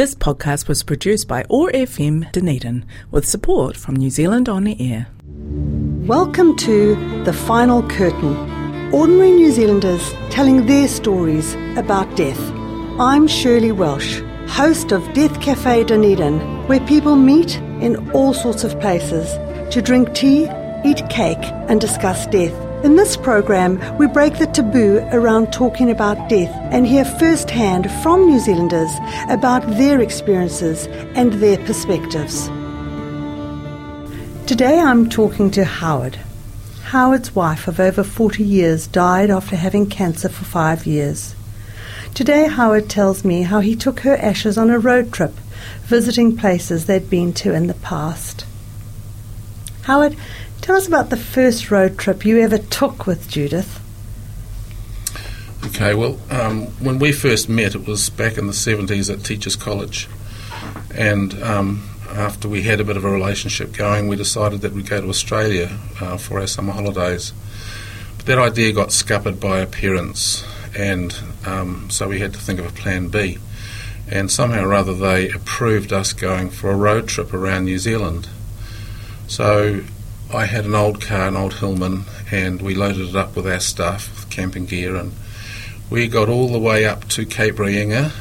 This podcast was produced by OAR FM Dunedin with support from New Zealand On Air. Welcome to The Final Curtain. Ordinary New Zealanders telling their stories about death. I'm Shirley Welsh, host of Death Cafe Dunedin, where people meet in all sorts of places to drink tea, eat cake, and discuss death. In this program, we break the taboo around talking about death and hear firsthand from New Zealanders about their experiences and their perspectives. Today I'm talking to Howard. Howard's wife of over 40 years died after having cancer for five years. Today, Howard tells me how he took her ashes on a road trip, visiting places they'd been to in the past. Howard, Tell us about the first road trip you ever took with Judith. Okay, well, um, when we first met, it was back in the 70s at Teachers College. And um, after we had a bit of a relationship going, we decided that we'd go to Australia uh, for our summer holidays. But that idea got scuppered by our parents, and um, so we had to think of a plan B. And somehow or other, they approved us going for a road trip around New Zealand. So I had an old car, an old Hillman, and we loaded it up with our stuff, with camping gear, and we got all the way up to Cape Reinga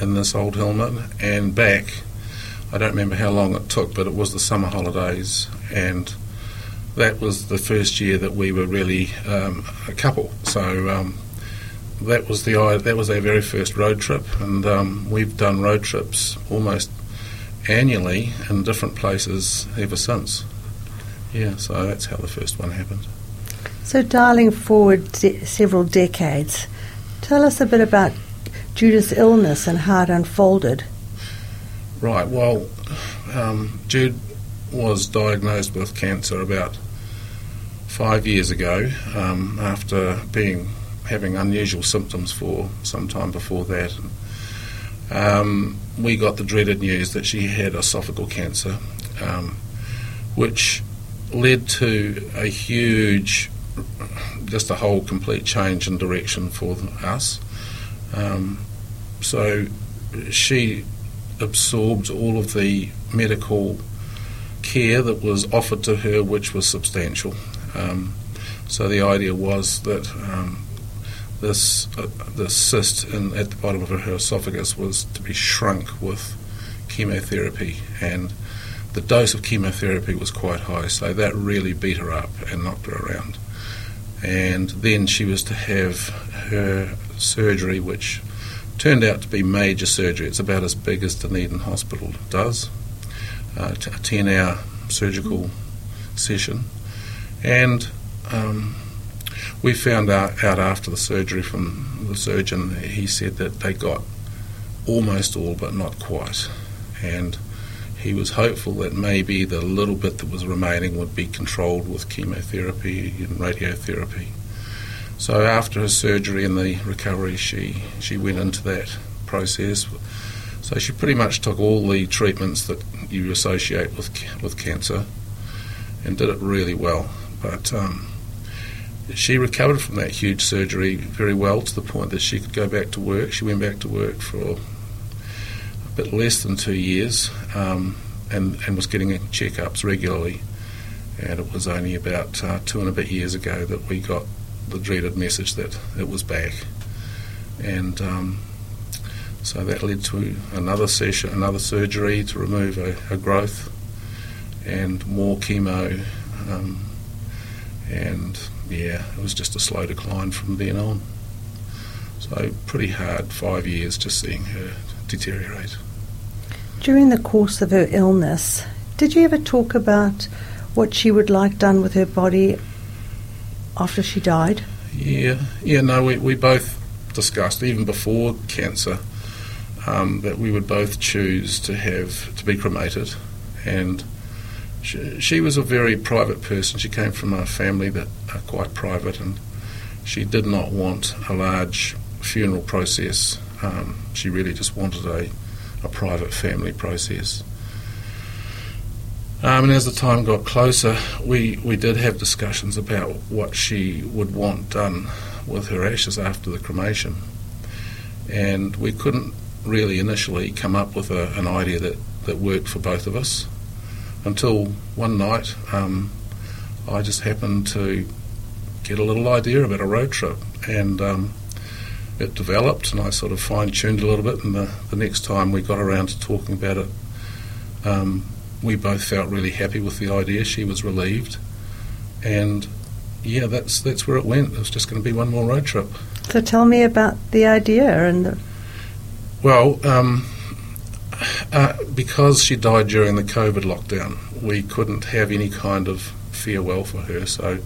in this old Hillman and back. I don't remember how long it took, but it was the summer holidays, and that was the first year that we were really um, a couple. So um, that was the that was our very first road trip, and um, we've done road trips almost annually in different places ever since. Yeah, so that's how the first one happened. So, dialing forward de- several decades, tell us a bit about Judith's illness and how it unfolded. Right, well, um, Jude was diagnosed with cancer about five years ago um, after being having unusual symptoms for some time before that. Um, we got the dreaded news that she had esophageal cancer, um, which led to a huge, just a whole complete change in direction for us. Um, so she absorbed all of the medical care that was offered to her, which was substantial. Um, so the idea was that um, this uh, cyst in, at the bottom of her esophagus was to be shrunk with chemotherapy and the dose of chemotherapy was quite high, so that really beat her up and knocked her around. And then she was to have her surgery, which turned out to be major surgery. It's about as big as Dunedin Hospital does, uh, a 10 hour surgical session. And um, we found out, out after the surgery from the surgeon, he said that they got almost all, but not quite. And he was hopeful that maybe the little bit that was remaining would be controlled with chemotherapy and radiotherapy. So after her surgery and the recovery, she, she went into that process. So she pretty much took all the treatments that you associate with with cancer, and did it really well. But um, she recovered from that huge surgery very well to the point that she could go back to work. She went back to work for bit less than two years um, and, and was getting checkups regularly. And it was only about uh, two and a bit years ago that we got the dreaded message that it was back. And um, so that led to another session, another surgery to remove a, a growth and more chemo. Um, and yeah, it was just a slow decline from then on. So pretty hard five years just seeing her deteriorate. During the course of her illness, did you ever talk about what she would like done with her body after she died? Yeah, yeah, no, we, we both discussed, even before cancer, um, that we would both choose to have, to be cremated. And she, she was a very private person. She came from a family that are quite private, and she did not want a large funeral process. Um, she really just wanted a a private family process. Um, and as the time got closer, we, we did have discussions about what she would want done with her ashes after the cremation. And we couldn't really initially come up with a, an idea that, that worked for both of us until one night um, I just happened to get a little idea about a road trip and um, it developed and I sort of fine tuned a little bit and the, the next time we got around to talking about it um, we both felt really happy with the idea. She was relieved. And yeah that's that's where it went. It was just going to be one more road trip. So tell me about the idea and the, Well, um, uh, because she died during the COVID lockdown, we couldn't have any kind of farewell for her. So,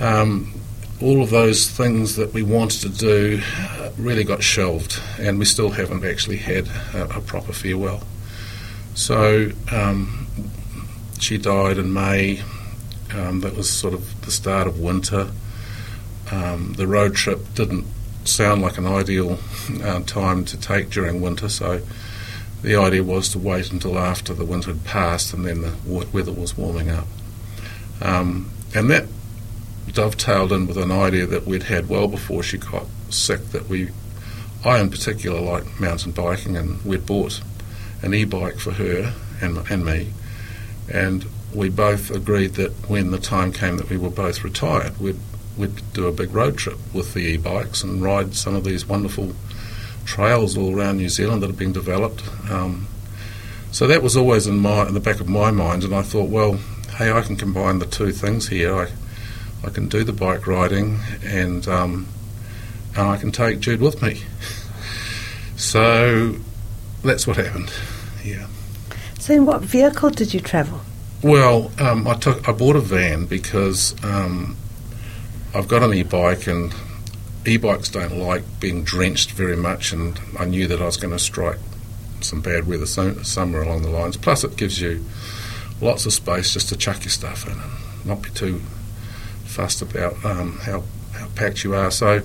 um, all of those things that we wanted to do uh, really got shelved, and we still haven't actually had a, a proper farewell. So, um, she died in May. Um, that was sort of the start of winter. Um, the road trip didn't sound like an ideal uh, time to take during winter, so the idea was to wait until after the winter had passed and then the weather was warming up. Um, and that dovetailed in with an idea that we'd had well before she got sick that we, I in particular, like mountain biking, and we'd bought an e bike for her and, and me. And we both agreed that when the time came that we were both retired, we'd we'd do a big road trip with the e-bikes and ride some of these wonderful trails all around New Zealand that are being developed. Um, so that was always in my in the back of my mind, and I thought, well, hey, I can combine the two things here. I I can do the bike riding, and um, and I can take Jude with me. so that's what happened. Yeah. so in what vehicle did you travel? Well, um, I took I bought a van because um, I've got an e-bike and e-bikes don't like being drenched very much, and I knew that I was going to strike some bad weather so, somewhere along the lines. Plus, it gives you lots of space just to chuck your stuff in and not be too fussed about um, how how packed you are. So.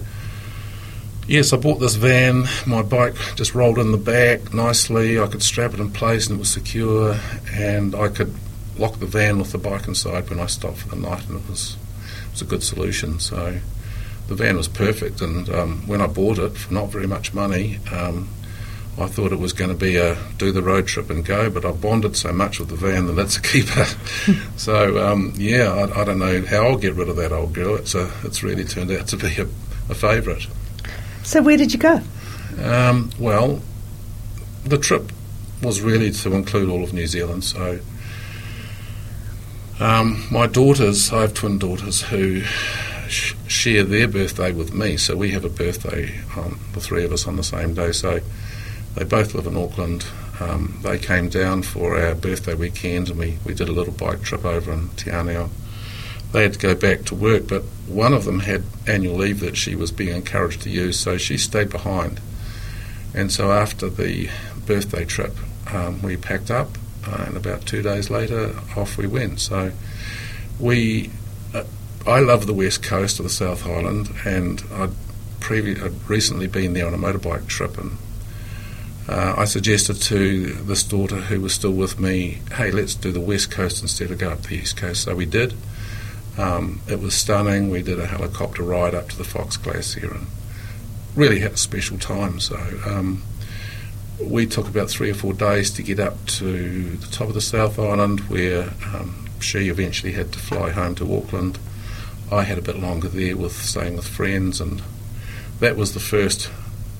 Yes, I bought this van. My bike just rolled in the back nicely. I could strap it in place and it was secure, and I could lock the van with the bike inside when I stopped for the night, and it was it was a good solution. So the van was perfect, and um, when I bought it for not very much money, um, I thought it was going to be a do the road trip and go, but I bonded so much with the van that it's a keeper. so um, yeah, I, I don't know how I'll get rid of that old girl. It's a, it's really turned out to be a, a favourite. So where did you go? Um, well, the trip was really to include all of New Zealand. So, um, my daughters, I have twin daughters who sh- share their birthday with me. So we have a birthday, um, the three of us on the same day. So they both live in Auckland. Um, they came down for our birthday weekend, and we, we did a little bike trip over in Te. They had to go back to work, but one of them had annual leave that she was being encouraged to use, so she stayed behind. And so after the birthday trip, um, we packed up, uh, and about two days later, off we went. So we, uh, I love the west coast of the South Island, and I'd, previ- I'd recently been there on a motorbike trip, and uh, I suggested to this daughter who was still with me, hey, let's do the west coast instead of go up the east coast. So we did. Um, it was stunning. We did a helicopter ride up to the Fox Glacier and really had a special time. So um, we took about three or four days to get up to the top of the South Island, where um, she eventually had to fly home to Auckland. I had a bit longer there with staying with friends, and that was the first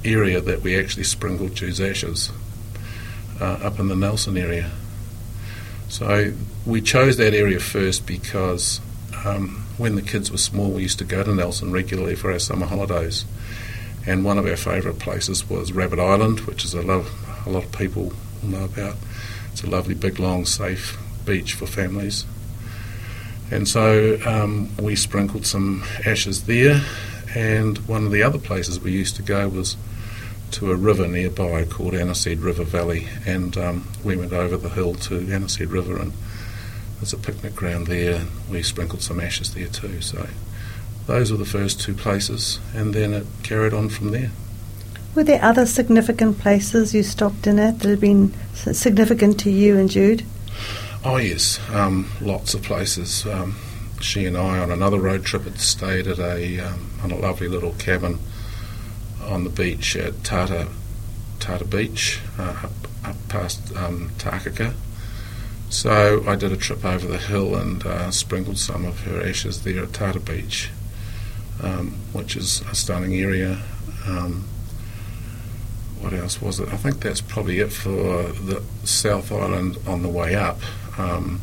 area that we actually sprinkled Jude's ashes uh, up in the Nelson area. So we chose that area first because um, when the kids were small, we used to go to Nelson regularly for our summer holidays. And one of our favourite places was Rabbit Island, which is a, lo- a lot of people know about. It's a lovely, big, long, safe beach for families. And so um, we sprinkled some ashes there. And one of the other places we used to go was to a river nearby called Aniseed River Valley. And um, we went over the hill to Aniseed River and there's a picnic ground there. We sprinkled some ashes there too. So those were the first two places, and then it carried on from there. Were there other significant places you stopped in at that had been significant to you and Jude? Oh yes, um, lots of places. Um, she and I on another road trip had stayed at a um, on a lovely little cabin on the beach at Tata Tata Beach, uh, up, up past um, Takaka. So I did a trip over the hill and uh, sprinkled some of her ashes there at Tata Beach, um, which is a stunning area. Um, what else was it? I think that's probably it for the South Island on the way up. Um,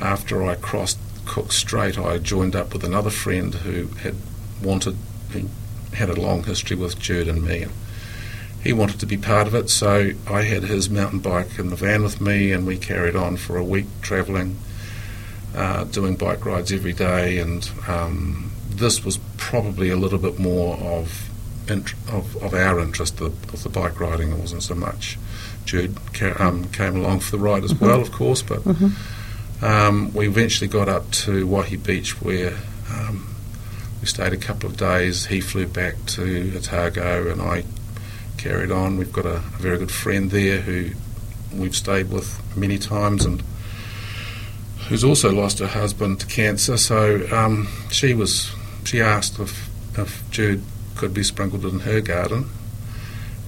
after I crossed Cook Strait, I joined up with another friend who had wanted, who had a long history with Jude and me. And he wanted to be part of it, so I had his mountain bike in the van with me, and we carried on for a week travelling, uh, doing bike rides every day. And um, this was probably a little bit more of int- of, of our interest of, of the bike riding. It wasn't so much. Jude ca- um, came along for the ride as well, of course, but um, we eventually got up to Waihi Beach where um, we stayed a couple of days. He flew back to Otago and I carried on. We've got a, a very good friend there who we've stayed with many times and who's also lost her husband to cancer. So um, she was she asked if, if Jude could be sprinkled in her garden,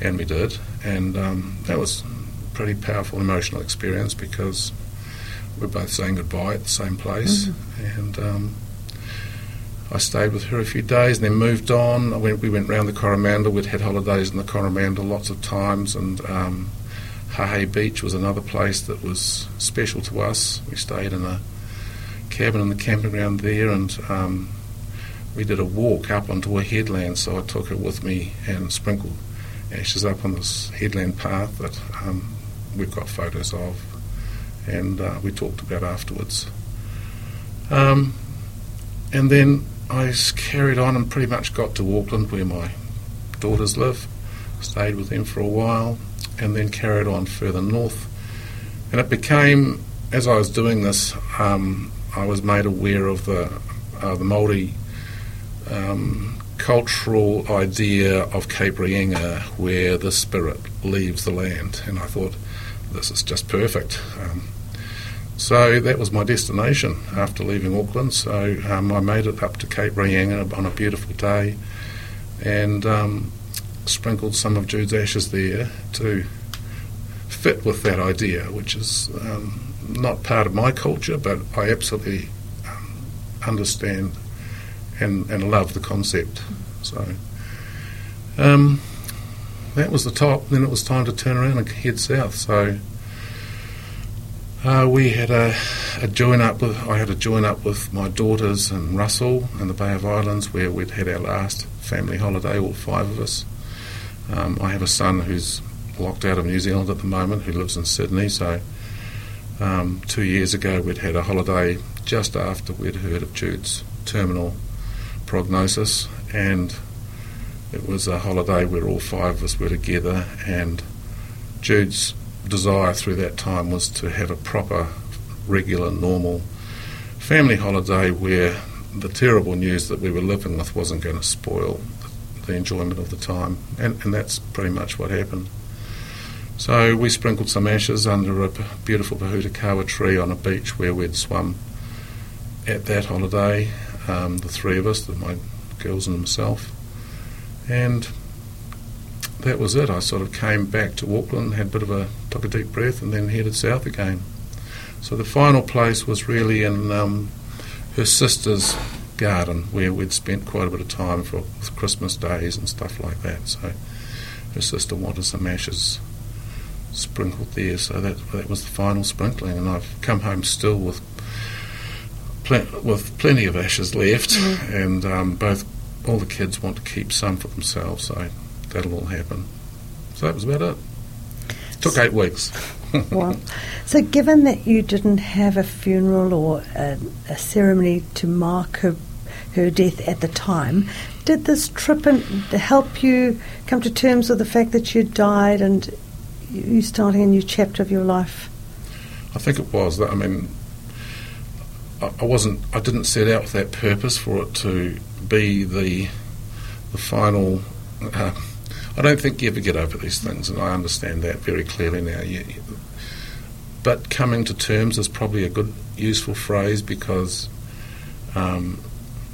and we did, and um, that was a pretty powerful emotional experience because we're both saying goodbye at the same place, and um, I stayed with her a few days, and then moved on. Went, we went round the Coromandel. We'd had holidays in the Coromandel lots of times, and um, Hahei Beach was another place that was special to us. We stayed in a cabin in the camping ground there, and um, we did a walk up onto a headland. So I took her with me and sprinkled ashes up on this headland path that um, we've got photos of, and uh, we talked about afterwards. Um, and then I carried on and pretty much got to Auckland, where my daughters live. Stayed with them for a while, and then carried on further north. And it became, as I was doing this, um, I was made aware of the uh, the Maori um, cultural idea of Cape Reinga, where the spirit leaves the land, and I thought this is just perfect. Um, so that was my destination after leaving Auckland. So um, I made it up to Cape Reinga on a beautiful day, and um, sprinkled some of Jude's ashes there to fit with that idea, which is um, not part of my culture, but I absolutely um, understand and, and love the concept. So um, that was the top. Then it was time to turn around and head south. So uh, we had a, a join up with. I had a join up with my daughters and Russell in the Bay of Islands, where we'd had our last family holiday, all five of us. Um, I have a son who's locked out of New Zealand at the moment, who lives in Sydney. So um, two years ago, we'd had a holiday just after we'd heard of Jude's terminal prognosis, and it was a holiday where all five of us were together. And Jude's desire through that time was to have a proper, regular, normal family holiday where the terrible news that we were living with wasn't going to spoil the enjoyment of the time. And, and that's pretty much what happened. So we sprinkled some ashes under a beautiful Pohutukawa tree on a beach where we'd swum at that holiday, um, the three of us, my girls and myself. And that was it. I sort of came back to Auckland, had a bit of a, took a deep breath, and then headed south again. So the final place was really in um, her sister's garden, where we'd spent quite a bit of time for Christmas days and stuff like that. So her sister wanted some ashes sprinkled there, so that that was the final sprinkling, and I've come home still with plen- with plenty of ashes left, and um, both all the kids want to keep some for themselves, so that'll all happen. So that was about it. Took eight weeks. Wow. So, given that you didn't have a funeral or a, a ceremony to mark her her death at the time, did this trip and help you come to terms with the fact that you died and you starting a new chapter of your life? I think it was that. I mean, I, I wasn't. I didn't set out with that purpose for it to be the the final. Uh, I don't think you ever get over these things, and I understand that very clearly now. But coming to terms is probably a good, useful phrase because um,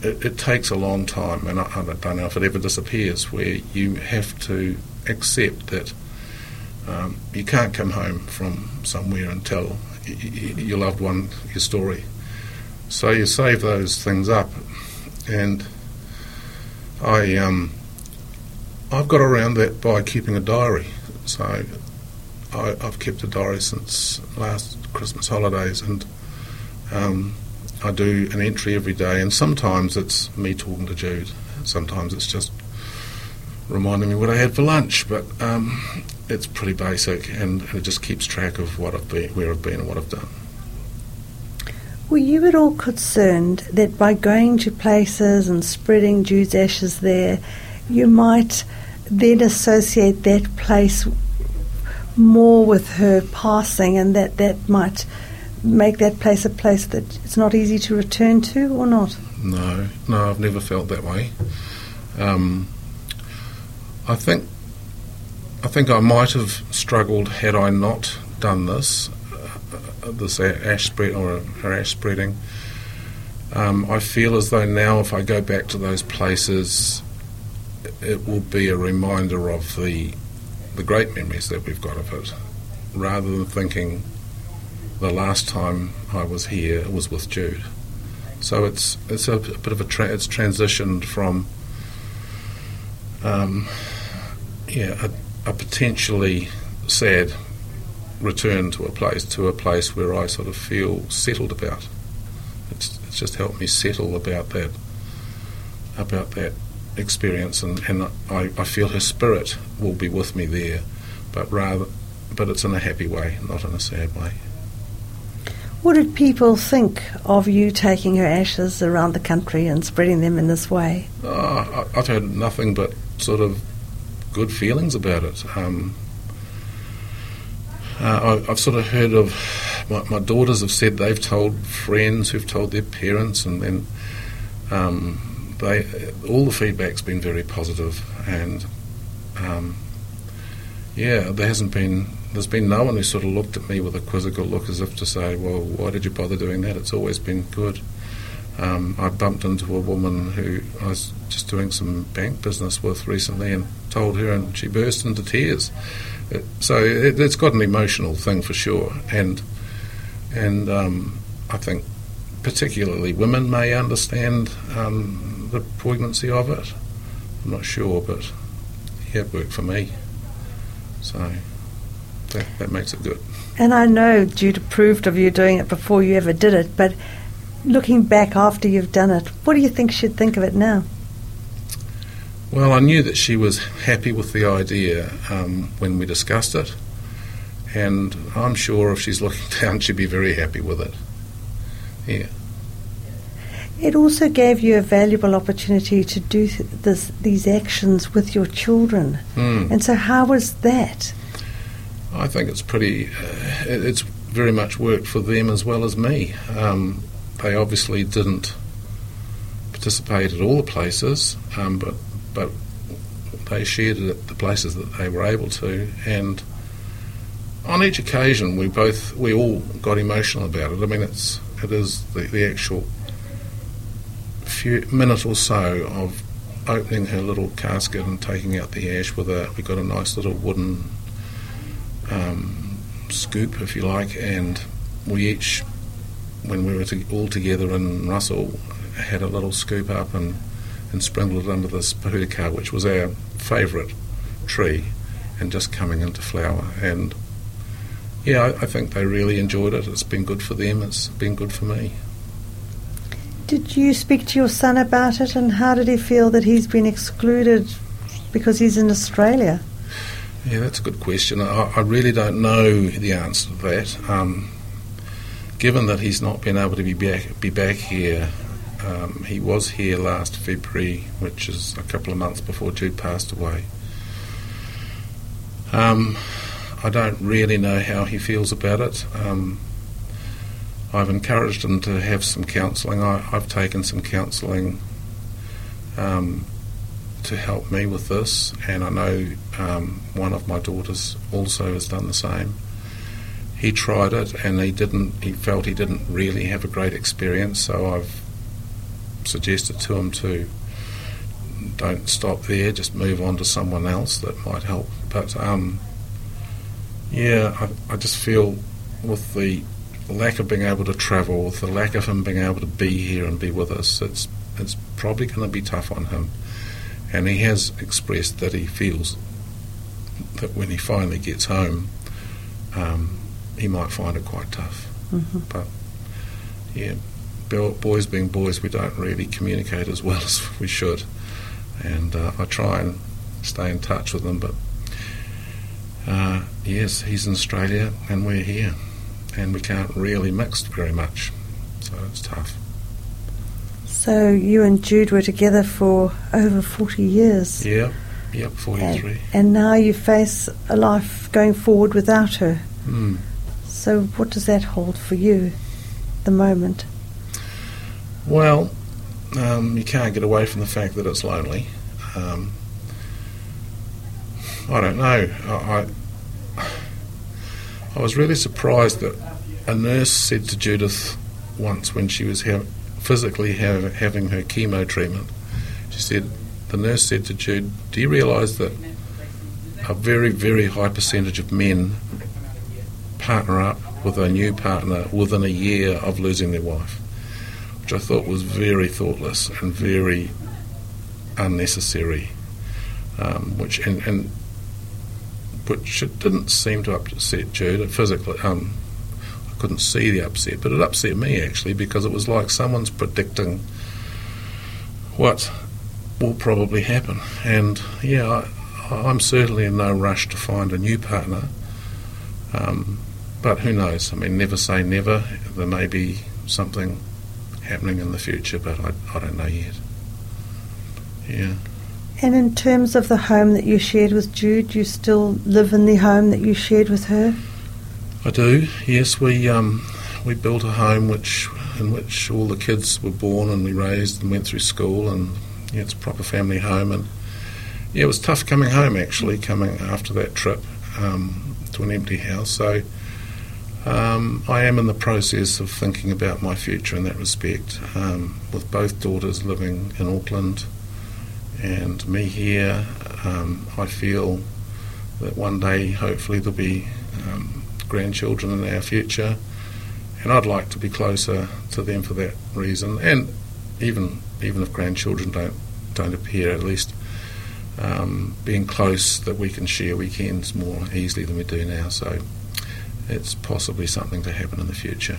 it, it takes a long time, and I, I don't know if it ever disappears, where you have to accept that um, you can't come home from somewhere and tell your loved one your story. So you save those things up, and I um, I've got around that by keeping a diary. So I, I've kept a diary since last Christmas holidays, and um, I do an entry every day. And sometimes it's me talking to Jude. Sometimes it's just reminding me what I had for lunch. But um, it's pretty basic, and, and it just keeps track of what I've been, where I've been, and what I've done. Were you at all concerned that by going to places and spreading Jude's ashes there, you might then associate that place more with her passing and that that might make that place a place that it's not easy to return to or not? No, no, I've never felt that way. Um, I think, I think I might have struggled had I not done this, uh, this ash spread or her ash spreading. Um, I feel as though now, if I go back to those places, it will be a reminder of the the great memories that we've got of it, rather than thinking the last time I was here was with Jude. So it's it's a, a bit of a tra- it's transitioned from um, yeah a, a potentially sad return to a place to a place where I sort of feel settled about. It's, it's just helped me settle about that about that experience, and, and I, I feel her spirit will be with me there, but rather but it's in a happy way, not in a sad way. What did people think of you taking her ashes around the country and spreading them in this way? Oh, I, I've had nothing but sort of good feelings about it. Um, uh, I, I've sort of heard of my, my daughters have said they've told friends who've told their parents, and then um, they all the feedback's been very positive, and um, yeah, there hasn't been there's been no one who sort of looked at me with a quizzical look as if to say, well, why did you bother doing that? It's always been good. Um, I bumped into a woman who I was just doing some bank business with recently and told her, and she burst into tears. It, so it, it's got an emotional thing for sure, and and um, I think particularly women may understand um, the poignancy of it. I'm not sure, but yeah, it worked for me. So that, that makes it good. And I know you'd approved of you doing it before you ever did it, but looking back after you've done it, what do you think she'd think of it now? Well, I knew that she was happy with the idea um, when we discussed it, and I'm sure if she's looking down, she'd be very happy with it. Yeah. It also gave you a valuable opportunity to do th- this, these actions with your children. Mm. And so, how was that? I think it's pretty. Uh, it's very much worked for them as well as me. Um, they obviously didn't participate at all the places, um, but but they shared it at the places that they were able to, and on each occasion we both we all got emotional about it. I mean, it's it is the, the actual few minute or so of opening her little casket and taking out the ash with a we got a nice little wooden um, scoop, if you like, and we each, when we were to, all together in Russell, had a little scoop up and, and sprinkled it under this pohutukawa, which was our favourite tree, and just coming into flower. And yeah, I, I think they really enjoyed it. It's been good for them. It's been good for me. Did you speak to your son about it, and how did he feel that he's been excluded because he's in Australia? Yeah, that's a good question. I, I really don't know the answer to that. Um, given that he's not been able to be back, be back here, um, he was here last February, which is a couple of months before Jude passed away. Um, I don't really know how he feels about it. Um, I've encouraged him to have some counselling. I've taken some counselling um, to help me with this, and I know um, one of my daughters also has done the same. He tried it, and he didn't. He felt he didn't really have a great experience, so I've suggested to him to don't stop there, just move on to someone else that might help. But um, Yeah, I, I just feel with the lack of being able to travel, the lack of him being able to be here and be with us, it's it's probably going to be tough on him. And he has expressed that he feels that when he finally gets home, um, he might find it quite tough. Mm-hmm. But yeah, boys being boys, we don't really communicate as well as we should. And uh, I try and stay in touch with them, but uh, yes, he's in Australia and we're here, and we can't really mix very much, so it's tough. So you and Jude were together for over 40 years. Yeah, yep, 43. And, and now you face a life going forward without her. Mm. So what does that hold for you, the moment? Well, um, you can't get away from the fact that it's lonely. Um, I don't know. I, I, I was really surprised that a nurse said to Judith once when she was ha- physically ha- having her chemo treatment, she said, the nurse said to Jude, Do you realise that a very, very high percentage of men partner up with a new partner within a year of losing their wife? Which I thought was very thoughtless and very unnecessary. Um, which and, and which it didn't seem to upset Jude physically. Um, I couldn't see the upset, but it upset me actually because it was like someone's predicting what will probably happen. And yeah, I, I'm certainly in no rush to find a new partner. Um, but who knows? I mean, never say never. There may be something happening in the future, but I, I don't know yet. Yeah. And in terms of the home that you shared with Jude, do you still live in the home that you shared with her? I do. Yes, we um, we built a home which in which all the kids were born and we raised and went through school, and yeah, it's a proper family home. And yeah, it was tough coming home actually, coming after that trip um, to an empty house. So um, I am in the process of thinking about my future in that respect, um, with both daughters living in Auckland and me here. Um, I feel that one day, hopefully, there'll be um, grandchildren in our future, and I'd like to be closer to them for that reason. And even even if grandchildren don't don't appear, at least um, being close that we can share weekends more easily than we do now. So it's possibly something to happen in the future.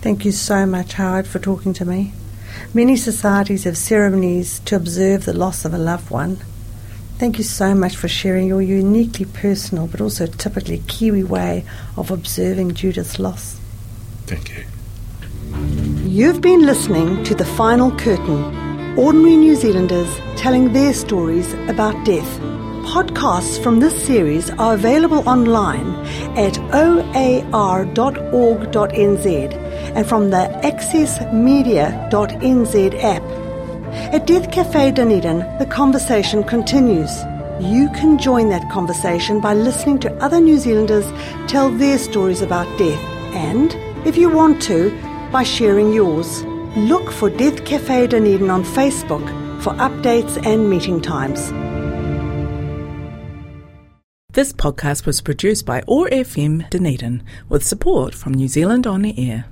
Thank you so much, Howard, for talking to me. Many societies have ceremonies to observe the loss of a loved one. Thank you so much for sharing your uniquely personal but also typically Kiwi way of observing Judith's loss. Thank you. You've been listening to The Final Curtain Ordinary New Zealanders telling their stories about death. Podcasts from this series are available online at oar.org.nz and from the accessmedia.nz app. At Death Cafe Dunedin, the conversation continues. You can join that conversation by listening to other New Zealanders tell their stories about death and, if you want to, by sharing yours. Look for Death Cafe Dunedin on Facebook for updates and meeting times. This podcast was produced by OAR FM Dunedin with support from New Zealand On the Air.